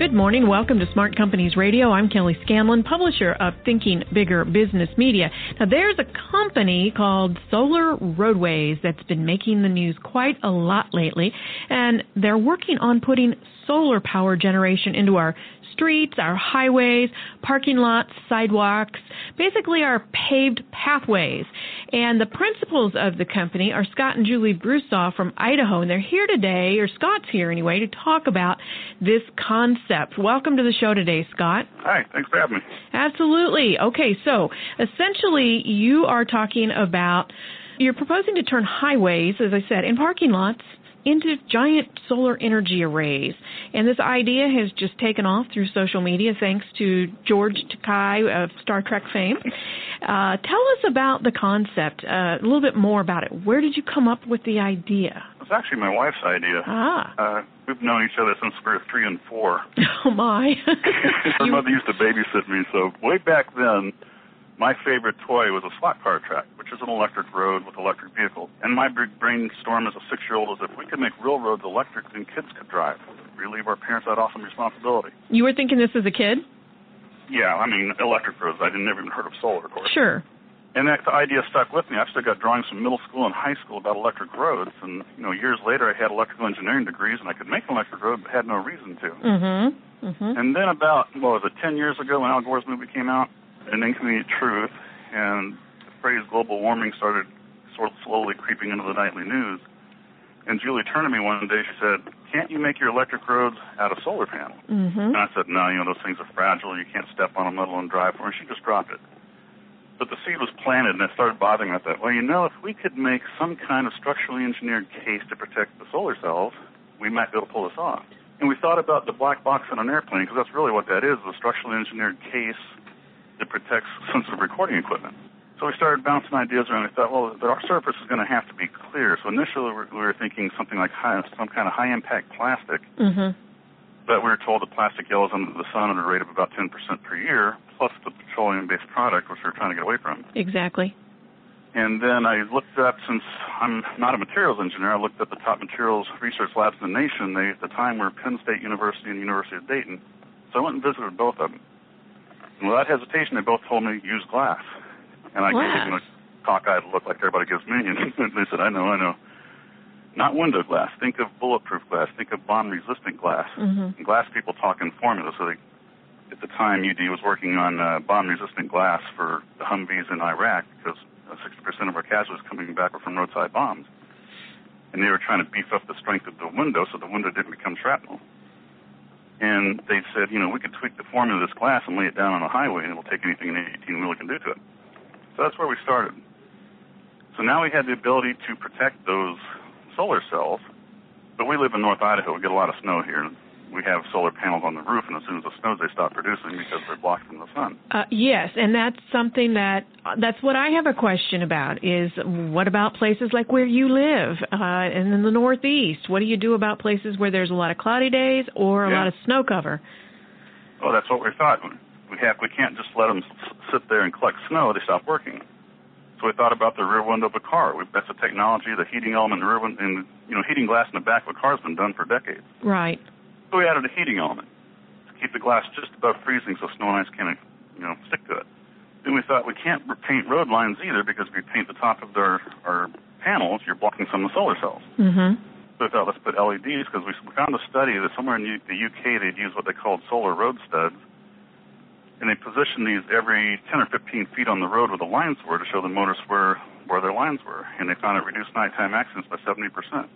Good morning. Welcome to Smart Companies Radio. I'm Kelly Scanlon, publisher of Thinking Bigger Business Media. Now, there's a company called Solar Roadways that's been making the news quite a lot lately, and they're working on putting solar power generation into our streets, our highways, parking lots, sidewalks, basically our paved pathways. And the principals of the company are Scott and Julie Brusaw from Idaho, and they're here today, or Scott's here anyway, to talk about this concept. Welcome to the show today, Scott. Hi, thanks for having me. Absolutely. Okay, so essentially you are talking about you're proposing to turn highways, as I said, in parking lots into giant solar energy arrays. And this idea has just taken off through social media thanks to George Takei of Star Trek fame. Uh, tell us about the concept, uh, a little bit more about it. Where did you come up with the idea? It's actually my wife's idea. Ah. Uh, we've known each other since we were three and four. Oh, my. Her You- mother used to babysit me, so way back then, my favorite toy was a slot car track, which is an electric road with electric vehicles. And my big brainstorm as a six-year-old was if we could make real roads electric, then kids could drive. Relieve our parents that awesome responsibility. you were thinking this as a kid? Yeah, I mean, electric roads. I didn't never even heard of solar, of course. Sure. And that idea stuck with me. I still got drawings from middle school and high school about electric roads. And, you know, years later, I had electrical engineering degrees, and I could make an electric road, but had no reason to. Mm-hmm. Mm-hmm. And then about, what was it, 10 years ago when Al Gore's movie came out, An Inconvenient Truth, and the phrase global warming started sort of slowly creeping into the nightly news. And Julie turned to me one day, she said, can't you make your electric roads out of solar panels? Mm-hmm. And I said, no, you know, those things are fragile. You can't step on them, let alone drive for them. She just dropped it. But the seed was planted, and it started bothering me. I well, you know, if we could make some kind of structurally engineered case to protect the solar cells, we might be able to pull this off. And we thought about the black box on an airplane, because that's really what that is, a structurally engineered case that protects sensitive recording equipment. So we started bouncing ideas around. We thought, well, our surface is going to have to be clear. So initially we were- we were thinking something like high, some kind of high-impact plastic, Mm-hmm. But we were told that plastic yellows under the sun at a rate of about 10% per year, plus the petroleum-based product, which we are trying to get away from. Exactly. And then I looked up, since I'm not a materials engineer, I looked at the top materials research labs in the nation. They, at the time, were Penn State University and the University of Dayton. So I went and visited both of them. And without hesitation, they both told me use glass. And I gave them a cockeyed look like everybody gives me, and they said, I know, I know. Not window glass. Think of bulletproof glass. Think of bomb-resistant glass. Mm-hmm. And glass people talk in formula, so they, at the time UD was working on uh, bomb-resistant glass for the Humvees in Iraq because uh, 60% of our casualties coming back were from roadside bombs. And they were trying to beef up the strength of the window so the window didn't become shrapnel. And they said, you know, we could tweak the formula of this glass and lay it down on a highway and it'll take anything an 18-wheeler can do to it. So that's where we started. So now we had the ability to protect those solar cells, but we live in North Idaho. We get a lot of snow here. We have solar panels on the roof, and as soon as it snows, they stop producing because they're blocked from the sun. Uh, yes, and that's something that that's what I have a question about. Is what about places like where you live, uh, and in the Northeast? What do you do about places where there's a lot of cloudy days or a Yeah. lot of snow cover? Oh, that's what we thought. We have we can't just let them s- sit there and collect snow; they stop working. So we thought about the rear window of a car. We, that's a technology, the heating element in the rear window, and you know, heating glass in the back of a car has been done for decades. Right. So we added a heating element to keep the glass just above freezing, so snow and ice can't, you know, stick to it. Then we thought we can't paint road lines either because if you paint the top of their our panels, you're blocking some of the solar cells. Mm-hmm. So we thought let's put LEDs because we we found a study that somewhere in the UK they'd use what they called solar road studs, and they positioned these every 10 or 15 feet on the road where the lines were to show the motorists where where their lines were, and they found it reduced nighttime accidents by 70 percent.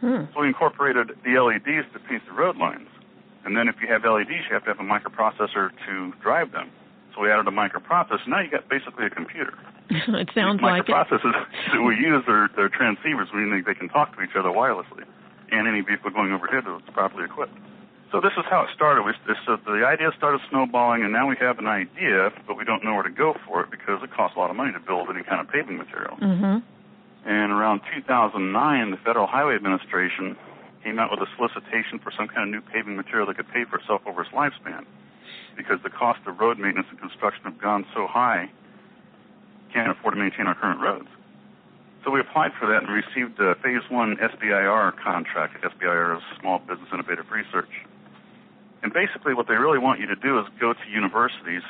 Hmm. So we incorporated the LEDs to paint the road lines. And then if you have LEDs, you have to have a microprocessor to drive them. So we added a microprocessor. Now you got basically a computer. it sounds These like it. microprocessors that we use are, are transceivers, meaning they can talk to each other wirelessly, and any vehicle going overhead that's properly equipped. So this is how it started. We, so the idea started snowballing, and now we have an idea, but we don't know where to go for it because it costs a lot of money to build any kind of paving material. Mhm. And around 2009, the Federal Highway Administration came out with a solicitation for some kind of new paving material that could pay for itself over its lifespan, because the cost of road maintenance and construction have gone so high, can't afford to maintain our current roads. So we applied for that and received a Phase One SBIR contract. SBIR is Small Business Innovative Research. And basically, what they really want you to do is go to universities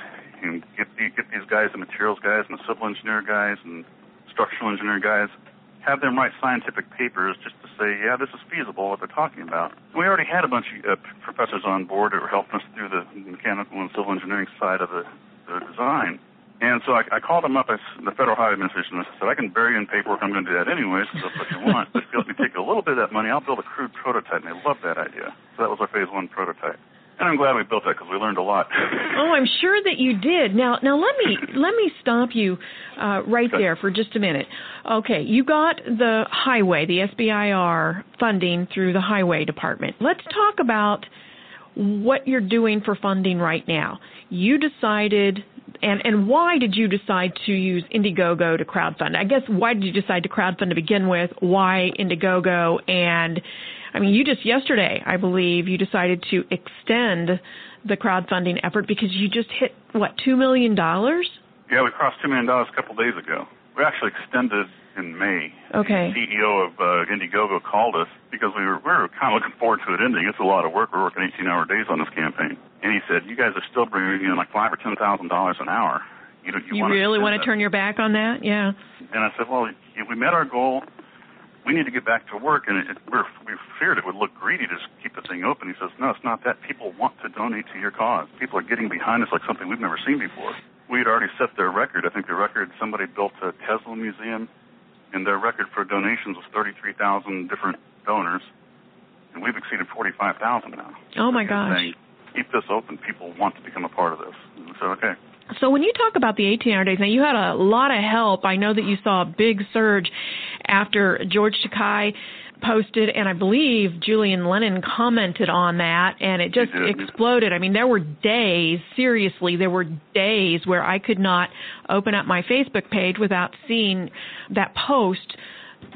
and get the, get these guys, the materials guys, and the civil engineer guys, and structural engineer guys, have them write scientific papers just to say, yeah, this is feasible what they're talking about. We already had a bunch of uh, professors on board that were helping us through the mechanical and civil engineering side of the, the design. And so I, I called them up, I, s- the Federal Highway Administration, I said, I can bury in paperwork, I'm going to do that anyway, so that's what you want. But if let me take a little bit of that money, I'll build a crude prototype, and they loved that idea. So that was our phase one prototype. And I'm glad we built that because we learned a lot. Oh, I'm sure that you did. Now, now let me let me stop you uh, right there for just a minute. Okay, you got the highway, the SBIR funding through the highway department. Let's talk about what you're doing for funding right now. You decided, and and why did you decide to use Indiegogo to crowdfund? I guess why did you decide to crowdfund to begin with? Why Indiegogo? And I mean, you just yesterday, I believe, you decided to extend the crowdfunding effort because you just hit what two million dollars? Yeah, we crossed $2 million a couple days ago. We actually extended in May. Okay. The CEO of uh, Indiegogo called us because we were, we were kind of looking forward to it ending. It's a lot of work. We're working 18-hour days on this campaign. And he said, you guys are still bringing in like five or $10,000 an hour. You, don't- you, You want really want to that?" turn your back on that? Yeah. And I said, well, if we met our goal. We need to get back to work, and it, we're, we feared it would look greedy to just keep the thing open. He says, no, it's not that. People want to donate to your cause. People are getting behind us like something we've never seen before. We had already set their record. I think the record somebody built a Tesla museum, and their record for donations was 33,000 different donors, and we've exceeded 45,000 now. Oh my gosh. saying, Keep this open. People want to become a part of this. And so, okay. So when you talk about the 18 hour days, now you had a lot of help. I know that you saw a big surge after George Takei posted, and I believe Julian Lennon commented on that, and it just exploded. I mean, there were days, seriously, there were days where I could not open up my Facebook page without seeing that post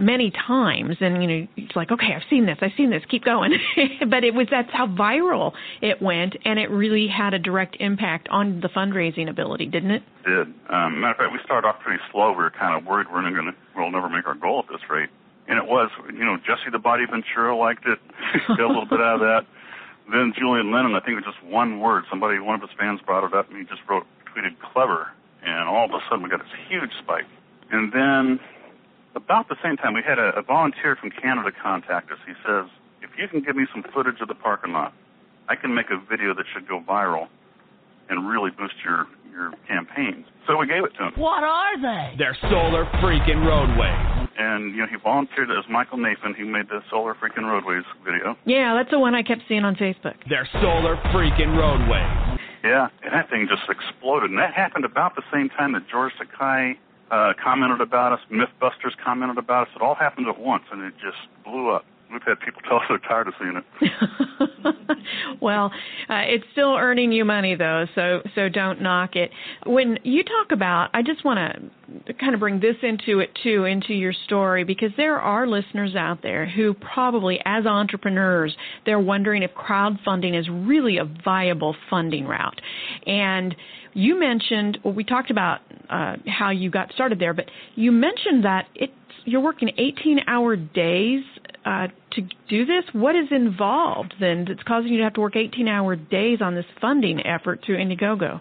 many times and you know it's like okay i've seen this i've seen this keep going but it was that's how viral it went and it really had a direct impact on the fundraising ability didn't it did. Um, matter of fact, we started off pretty slow. We were kind of worried we're going to, we'll never make our goal at this rate. And it was, you know, Jesse the Body Ventura liked it, got a little bit out of that. Then Julian Lennon, I think it was just one word. Somebody, one of his fans brought it up and he just wrote, tweeted clever. And all of a sudden we got this huge spike. And then about the same time, we had a, a volunteer from Canada contact us. He says, if you can give me some footage of the parking lot, I can make a video that should go viral and really boost your your campaigns. So we gave it to him, What are they? They're solar freaking roadways. and you know he volunteered it as Michael Nathan, who made the Solar Freaking Roadways video. yeah that's the one i kept seeing on facebook They're solar freaking roadways. Yeah, and that thing just exploded, and that happened about the same time that George Takei uh, commented about us, MythBusters commented about us. It all happened at once, and it just blew up. We've had people tell us they're tired of seeing it. well, uh, it's still earning you money though, so so don't knock it. When you talk about, I just want to kind of bring this into it too, into your story, because there are listeners out there who probably, as entrepreneurs, they're wondering if crowdfunding is really a viable funding route, and you mentioned well, we talked about uh, how you got started there, but you mentioned that it's you're working 18-hour days uh, to do this. What is involved then that's causing you to have to work 18-hour days on this funding effort through Indiegogo?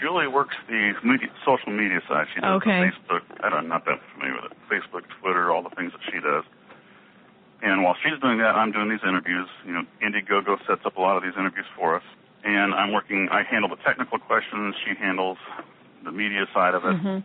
Julie works the media, social media side. She does Okay. Facebook. I don't, I'm not that familiar with it. Facebook, Twitter, all the things that she does. And while she's doing that, I'm doing these interviews. You know, Indiegogo sets up a lot of these interviews for us. And I'm working. I handle the technical questions. She handles the media side of it. Mhm.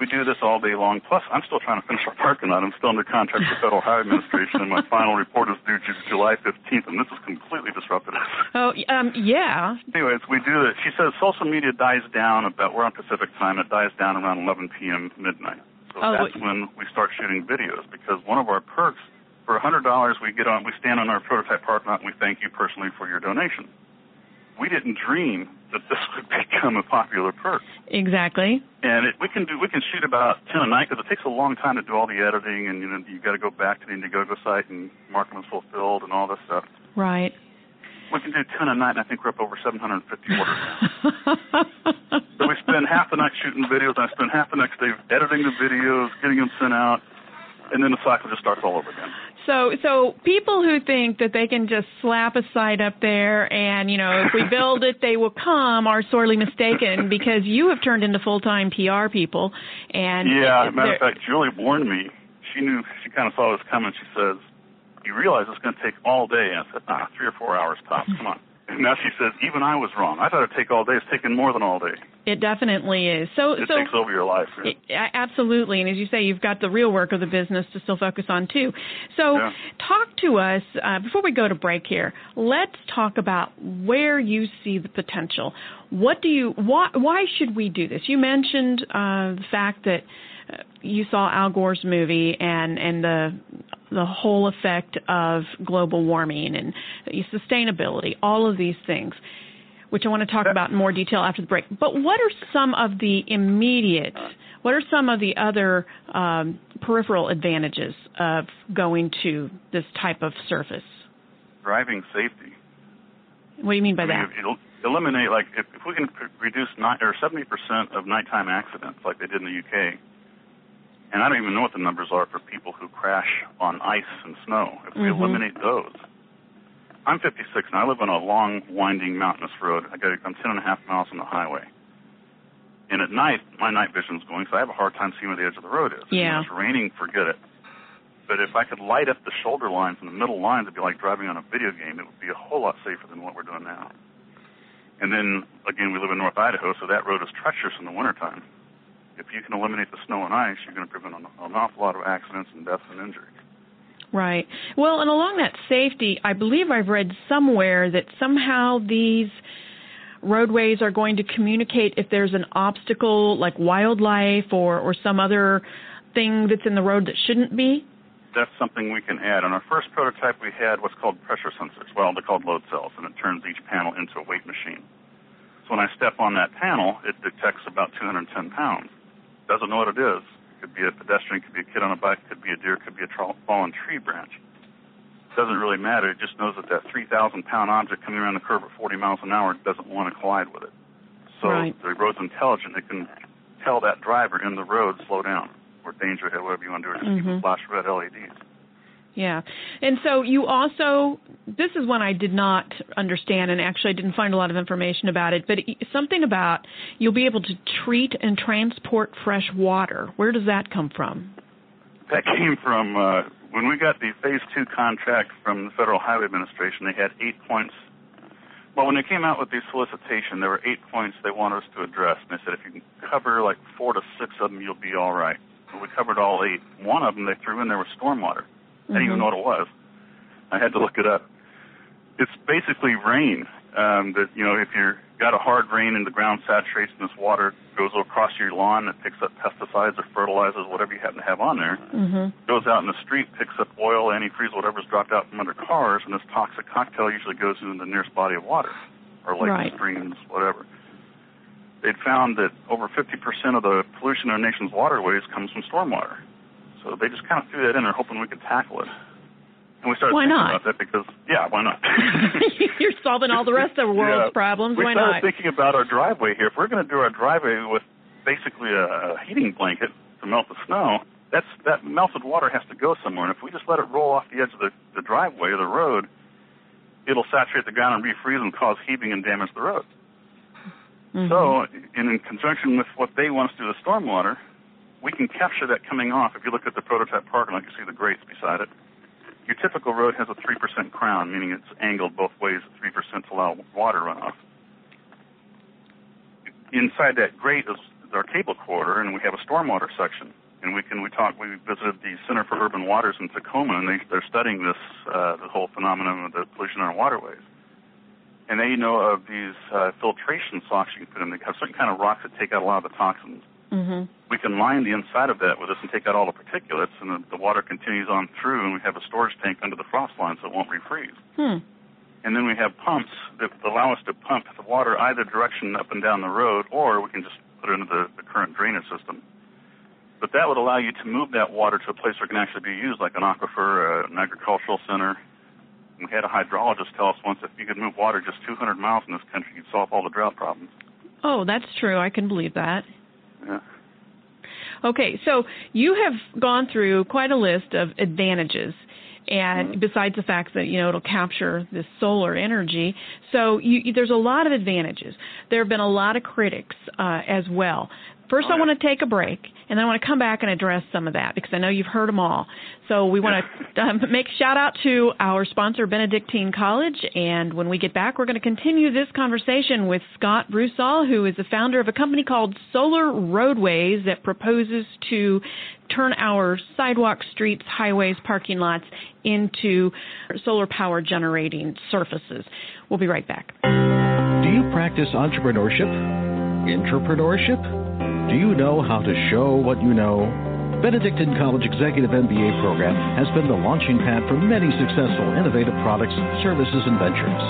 we do this all day long. Plus, I'm still trying to finish our parking lot. I'm still under contract with the Federal Highway Administration, and my final report is due July 15th, and this is completely disruptive. Oh, um, yeah. Anyways, we do this. She says social media dies down about, we're on Pacific time, it dies down around 11 p.m. midnight. So Oh, that's when we start shooting videos because one of our perks, for $100, we get on, we stand on our prototype parking lot and we thank you personally for your donation. We didn't dream that this would become a popular perk Exactly. and it, we can do we can shoot about ten a night because it takes a long time to do all the editing and you know you got to go back to the Indiegogo site and mark them as fulfilled and all this stuff. Right. We can do ten a night, and I think we're up over 750 orders now. so we spend half the night shooting videos, and I spend half the next day editing the videos, getting them sent out, and then the cycle just starts all over again. So, so people who think that they can just slap a site up there and, you know, if we build it, they will come are sorely mistaken because you have turned into full-time PR people. And yeah, as a matter of fact, Julie warned me. She knew she kind of saw this coming. She says, "You realize it's going to take all day." And I said, "Ah, three or four hours tops. Come on." Now she says, "Even I was wrong. I thought it'd take all day. It's taking more than all day. it definitely is. So, It so takes over your life." A- Absolutely, and as you say, you've got the real work of the business to still focus on too. So, Yeah. talk to us uh, before we go to break here. Let's talk about where you see the potential. What do you? Why, why should we do this? You mentioned uh, the fact that uh, you saw Al Gore's movie and and the the whole effect of global warming and sustainability, all of these things which I want to talk about in more detail after the break. But what are some of the immediate, what are some of the other um, peripheral advantages of going to this type of surface? Driving safety. What do you mean by I mean, that? it'll eliminate like if, if we can reduce ni- or 70% of nighttime accidents like they did in the UK. And I don't even know what the numbers are for people who crash on ice and snow. If we Mhm. eliminate those, I'm 56 and I live on a long, winding, mountainous road. I got I'm 10 and a half miles on the highway. And at night, my night vision's going, so I have a hard time seeing where the edge of the road is. Yeah. When it's raining, forget it. But if I could light up the shoulder lines and the middle lines, it'd be like driving on a video game. It would be a whole lot safer than what we're doing now. And then, again, we live in North Idaho, so that road is treacherous in the wintertime. If you can eliminate the snow and ice, you're going to prevent an, an awful lot of accidents and deaths and injuries. Right. Well, and along that safety, I believe I've read somewhere that somehow these roadways are going to communicate if there's an obstacle like wildlife or, or some other thing that's in the road that shouldn't be. That's something we can add. On our first prototype, we had what's called pressure sensors. Well, they're called load cells, and it turns each panel into a weight machine. So when I step on that panel, it detects about 210 pounds. Doesn't know what it is. Could be a pedestrian, could be a kid on a bike, could be a deer, could be a tra- fallen tree branch. Doesn't really matter. It just knows that that 3,000 pound object coming around the curve at 40 miles an hour doesn't want to collide with it. So Right. the road's intelligent. It can tell that driver in the road, slow down, or danger ahead, whatever you want to do, or just Mhm. flash red LEDs. Yeah. And so you also, this is one I did not understand and actually I didn't find a lot of information about it, but something about you'll be able to treat and transport fresh water. Where does that come from? That came from uh, when we got the phase two contract from the Federal Highway Administration. They had eight points. Well, when they came out with the solicitation, there were eight points they wanted us to address. And they said if you can cover like four to six of them, you'll be all right. And we covered all eight. One of them they threw in there was stormwater. I didn't even Mhm. know what it was. I had to look it up. It's basically rain. Um, that you know, if you're got a hard rain and the ground saturates and this water goes across your lawn, it picks up pesticides or fertilizers, whatever you happen to have on there Mhm. goes out in the street, picks up oil, antifreeze, whatever's dropped out from under cars, and this toxic cocktail usually goes into the nearest body of water, or lakes, Right. streams, whatever. They'd found that over 50% of the pollution in our nation's waterways comes from stormwater. So they just kind of threw that in there, hoping we could tackle it. And we started Why thinking not? about that because, yeah, why not? You're solving all the rest of the world's Yeah. problems. We Why started thinking about our driveway here. If we're going to do our driveway with basically a, a heating blanket to melt the snow, that's that melted water has to go somewhere. And if we just let it roll off the edge of the, the driveway or the road, it'll saturate the ground and refreeze and cause heaving and damage the road. Mhm. So, in, in conjunction with what they want us to do with stormwater, we can capture that coming off. If you look at the prototype parking lot, you can see the grates beside it. Your typical road has a 3% crown, meaning it's angled both ways at 3% to allow water runoff. Inside that grate is our cable corridor, and we have a stormwater section. And we can we talk. We visited the Center for Urban Waters in Tacoma, and they they're studying this uh, the whole phenomenon of the pollution in our waterways. And they know of these uh, filtration socks you can put in. They have certain kind of rocks that take out a lot of the toxins. Mm-hmm. We can line the inside of that with this and take out all the particulates, and the, the water continues on through, and we have a storage tank under the frost line so it won't refreeze. Hmm. And then we have pumps that allow us to pump the water either direction up and down the road, or we can just put it into the, the current drainage system. But that would allow you to move that water to a place where it can actually be used, like an aquifer, uh, an agricultural center. We had a hydrologist tell us once if you could move water just 200 miles in this country, you'd solve all the drought problems. Oh, that's true. I can believe that. Yeah. Okay, so you have gone through quite a list of advantages and Mm-hmm. besides the fact that you know it'll capture this solar energy so you, you, there's a lot of advantages there have been a lot of critics uh, as well first Oh, i want to take a break and then i want to come back and address some of that because i know you've heard them all so we want to um, make shout out to our sponsor benedictine college and when we get back we're going to continue this conversation with scott Brusaw, who is the founder of a company called solar roadways that proposes to turn our sidewalks, streets, highways, parking lots into solar power generating surfaces. We'll be right back. Do you practice entrepreneurship? Entrepreneurship? Do you know how to show what you know? Benedictine College Executive MBA program has been the launching pad for many successful innovative products, services, and ventures.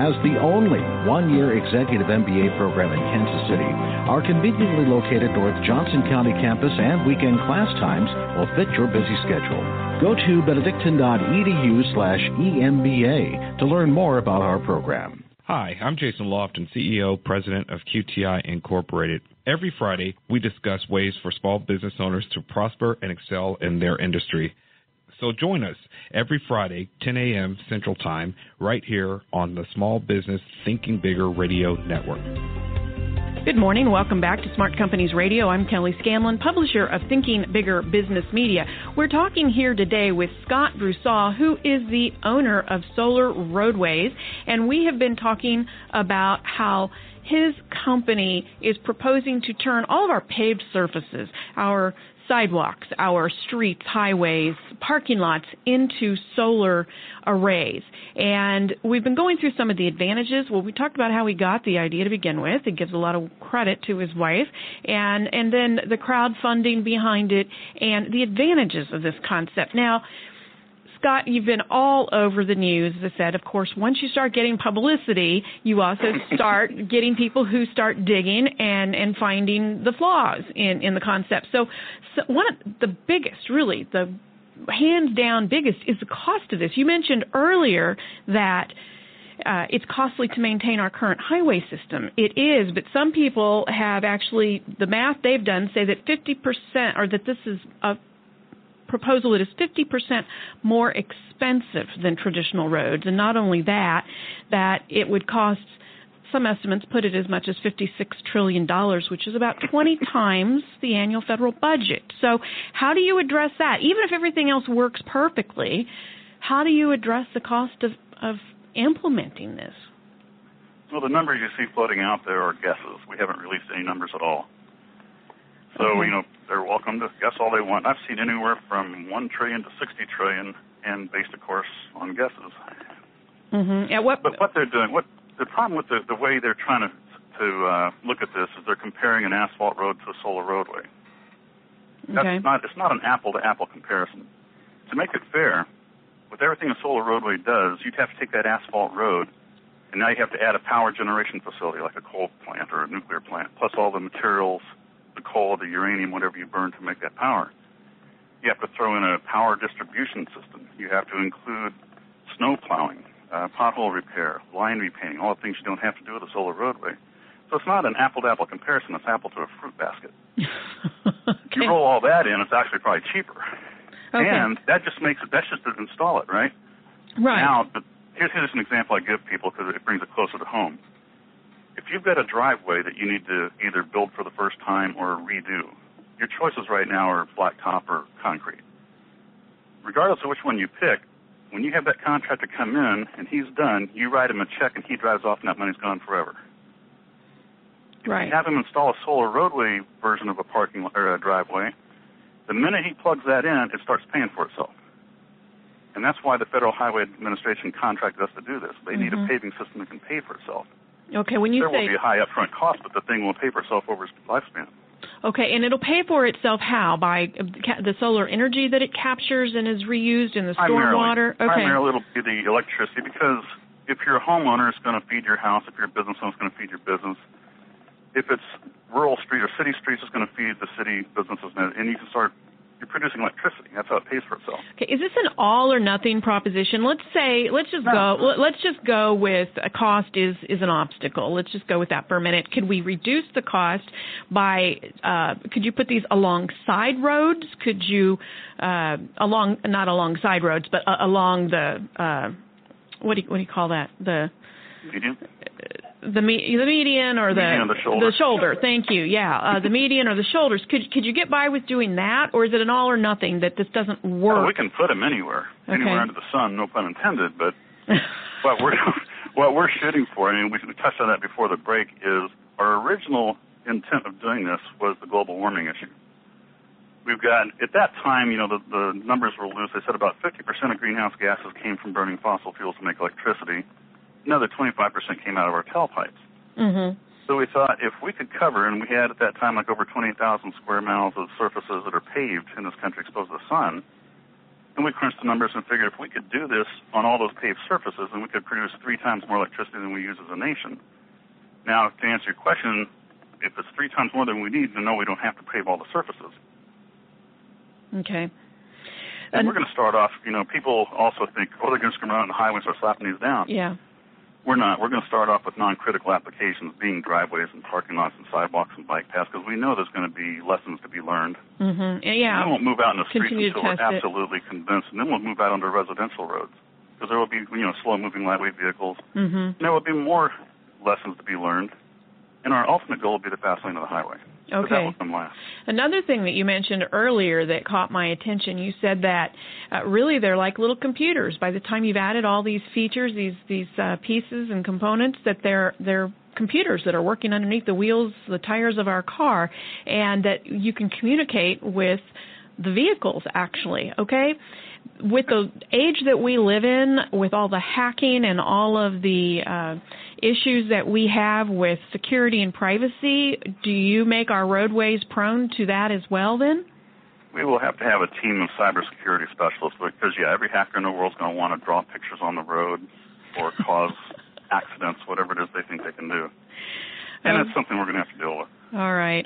As the only one year executive MBA program in Kansas City, our conveniently located North Johnson County campus and weekend class times will fit your busy schedule. Go to benedictine.edu slash EMBA to learn more about our program. Hi, I'm Jason Lofton, CEO, President of QTI Incorporated. Every Friday, we discuss ways for small business owners to prosper and excel in their industry. So join us every Friday, 10 a.m. Central Time, right here on the Small Business Thinking Bigger Radio Network. Good morning. Welcome back to Smart Companies Radio. I'm Kelly Scanlon, publisher of Thinking Bigger Business Media. We're talking here today with Scott Brusaw, who is the owner of Solar Roadways, and we have been talking about how his company is proposing to turn all of our paved surfaces, our sidewalks, our streets, highways, parking lots into solar arrays. And we've been going through some of the advantages. Well, we talked about how he got the idea to begin with. It gives a lot of credit to his wife. And, and then the crowdfunding behind it and the advantages of this concept. Now, Scott, you've been all over the news. As I said, of course, once you start getting publicity, you also start getting people who start digging and, and finding the flaws in, in the concept. So, so one of the biggest, really, the hands down biggest is the cost of this. You mentioned earlier that uh, it's costly to maintain our current highway system. It is, but some people have actually, the math they've done say that 50%, or that this is a proposal that is 50% more expensive than traditional roads. And not only that, that it would cost some estimates put it as much as $56 trillion, which is about 20 times the annual federal budget. So, how do you address that? Even if everything else works perfectly, how do you address the cost of, of implementing this? Well, the numbers you see floating out there are guesses. We haven't released any numbers at all. So, Okay. you know, they're welcome to guess all they want. I've seen anywhere from 1 trillion to 60 trillion, and based, of course, on guesses. Mm-hmm. At what? But what they're doing, what the problem with the, the way they're trying to to uh, look at this is they're comparing an asphalt road to a solar roadway. That's okay. not it's not an apple to apple comparison. To make it fair, with everything a solar roadway does, you'd have to take that asphalt road, and now you have to add a power generation facility like a coal plant or a nuclear plant, plus all the materials, the coal, the uranium, whatever you burn to make that power. You have to throw in a power distribution system. You have to include snow plowing, uh, pothole repair, line repainting, all the things you don't have to do with a solar roadway. So it's not an apple to apple comparison. It's apple to a fruit basket. okay. You roll all that in, it's actually probably cheaper. Okay. And that just makes it, that's just to install it, right? right. Now, but here's, here's an example I give people because it brings it closer to home. If you've got a driveway that you need to either build for the first time or redo, your choices right now are blacktop or concrete. Regardless of which one you pick, when you have that contractor come in and he's done, you write him a check and he drives off and that money's gone forever. If you have him install a solar roadway version of a parking or a driveway, the minute he plugs that in, it starts paying for itself. And that's why the Federal Highway Administration contracted us to do this. They need a Mhm. paving system that can pay for itself. Okay, when you there say will be a high upfront cost, but the thing will pay for itself over its lifespan. okay, and it'll pay for itself how by the solar energy that it captures and is reused in the stormwater. Okay. primarily it'll be the electricity because if you're a homeowner, it's going to feed your house. If you're a business owner, it's going to feed your business. If it's rural street or city streets, it's going to feed the city businesses, and and you can start. You're producing electricity. That's how it pays for itself. Okay, is this an all or nothing proposition? Let's say, let's just go. let- Let's just go with a cost is is an obstacle. Let's just go with that for a minute. Could we reduce the cost by? Uh, could you put these alongside roads? Could you uh, along not alongside roads, but uh, along the uh, what do you, what do you call that? The Median. The me- the median or the Median, the shoulder. the shoulder. Thank you. Yeah, uh, the median or the shoulders. Could could you get by with doing that, or is it an all or nothing that this doesn't work? Well, we can put them anywhere, Okay. anywhere under the sun. No pun intended. But what we're what we're shooting for, I mean, we, we touched on that before the break, is our original intent of doing this was the global warming issue. We've got at that time, you know, the, the numbers were loose. They said about 50% of greenhouse gases came from burning fossil fuels to make electricity. Another 25% came out of our tailpipes. mhm. So we thought if we could cover, and we had at that time like over 20,000 square miles of surfaces that are paved in this country exposed to the sun, and we crunched the numbers and figured if we could do this on all those paved surfaces, then we could produce three times more electricity than we use as a nation. Now, to answer your question, if it's three times more than we need, then no, we don't have to pave all the surfaces. Okay. And And- we're going to start off, you know, people also think, oh, they're going to come around on the highway and start slapping these down. Yeah. We're not. We're going to start off with non-critical applications, being driveways and parking lots and sidewalks and bike paths, because we know there's going to be lessons to be learned. Mhm. And then we'll move out in the streets Continue to until we're test it. absolutely convinced, and then we'll move out onto residential roads, because there will be, you know, slow-moving lightweight vehicles. Mhm. And there will be more lessons to be learned, and our ultimate goal will be the fast lane of the highway. Okay. will come last. Another thing that you mentioned earlier that caught my attention, you said that uh, really they're like little computers. By the time you've added all these features, these these uh, pieces and components, that they're they're computers that are working underneath the wheels, the tires of our car, and that you can communicate with the vehicles actually. Okay. With the age that we live in, with all the hacking and all of the uh, issues that we have with security and privacy, do you make our roadways prone to that as well then? We will have to have a team of cybersecurity specialists because, yeah, every hacker in the world is going to want to draw pictures on the road or cause accidents, whatever it is they think they can do. And Um, it's something we're going to have to deal with. All right.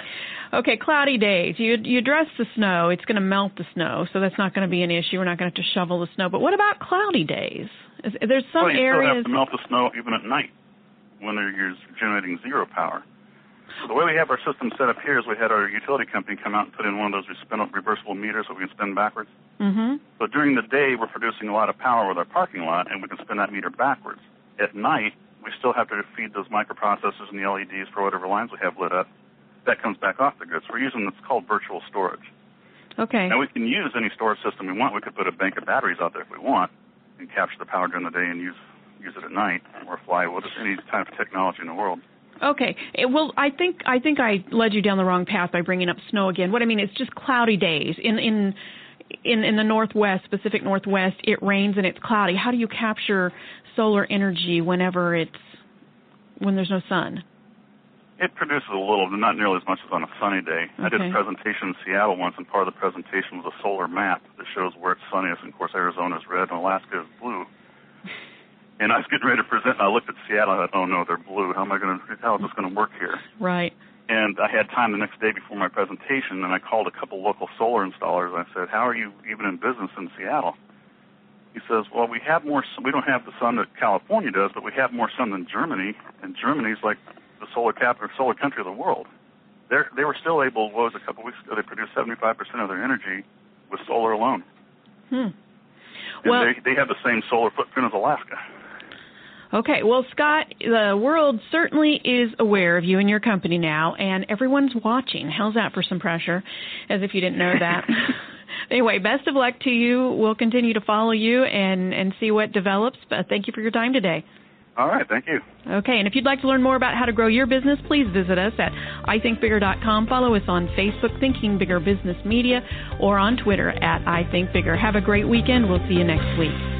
Okay, cloudy days. You you address the snow. It's going to melt the snow, so that's not going to be an issue. We're not going to have to shovel the snow. But what about cloudy days? Is, there's some well, you still areas. have to melt the snow even at night when they're you're generating zero power. So the way we have our system set up here is we had our utility company come out and put in one of those reversible meters so we can spin backwards. Mm-hmm. So during the day, we're producing a lot of power with our parking lot, and we can spin that meter backwards. At night, we still have to feed those microprocessors and the LEDs for whatever lines we have lit up. That comes back off the grid. So we're using what's called virtual storage. Okay. Now we can use any storage system we want. We could put a bank of batteries out there if we want, and capture the power during the day and use use it at night, or fly with it, any type of technology in the world. Okay. Eh, well, I think I think I led you down the wrong path by bringing up snow again. What I mean is just cloudy days in in in in the northwest, Pacific Northwest. It rains and it's cloudy. How do you capture solar energy whenever it's when there's no sun? It produces a little, but not nearly as much as on a sunny day. I did a presentation in Seattle once, and part of the presentation was a solar map that shows where it's sunniest. And of course, Arizona is red and Alaska is blue. And I was getting ready to present, and I looked at Seattle. and I thought, "Oh no, they're blue. How am I going to? How is this going to work here?" Right. And I had time the next day before my presentation, and I called a couple local solar installers. And I said, "How are you even in business in Seattle?" He says, "Well, we have more. sun- We don't have the sun that California does, but we have more sun than Germany, and Germany's like solar capital, solar country of the world. They're, they were still able. What was it, a couple weeks ago? They produced 75% of their energy with solar alone. Hmm. And Well, they, they have the same solar footprint as Alaska. Okay, well, Scott, the world certainly is aware of you and your company now, and everyone's watching. How's that for some pressure? As if you didn't know that. anyway, best of luck to you. We'll continue to follow you and and see what develops. But thank you for your time today. All right, thank you. Okay, and if you'd like to learn more about how to grow your business, please visit us at ithinkbigger.com. Follow us on Facebook, Thinking Bigger Business Media, or on Twitter at ithinkbigger. Have a great weekend. We'll see you next week.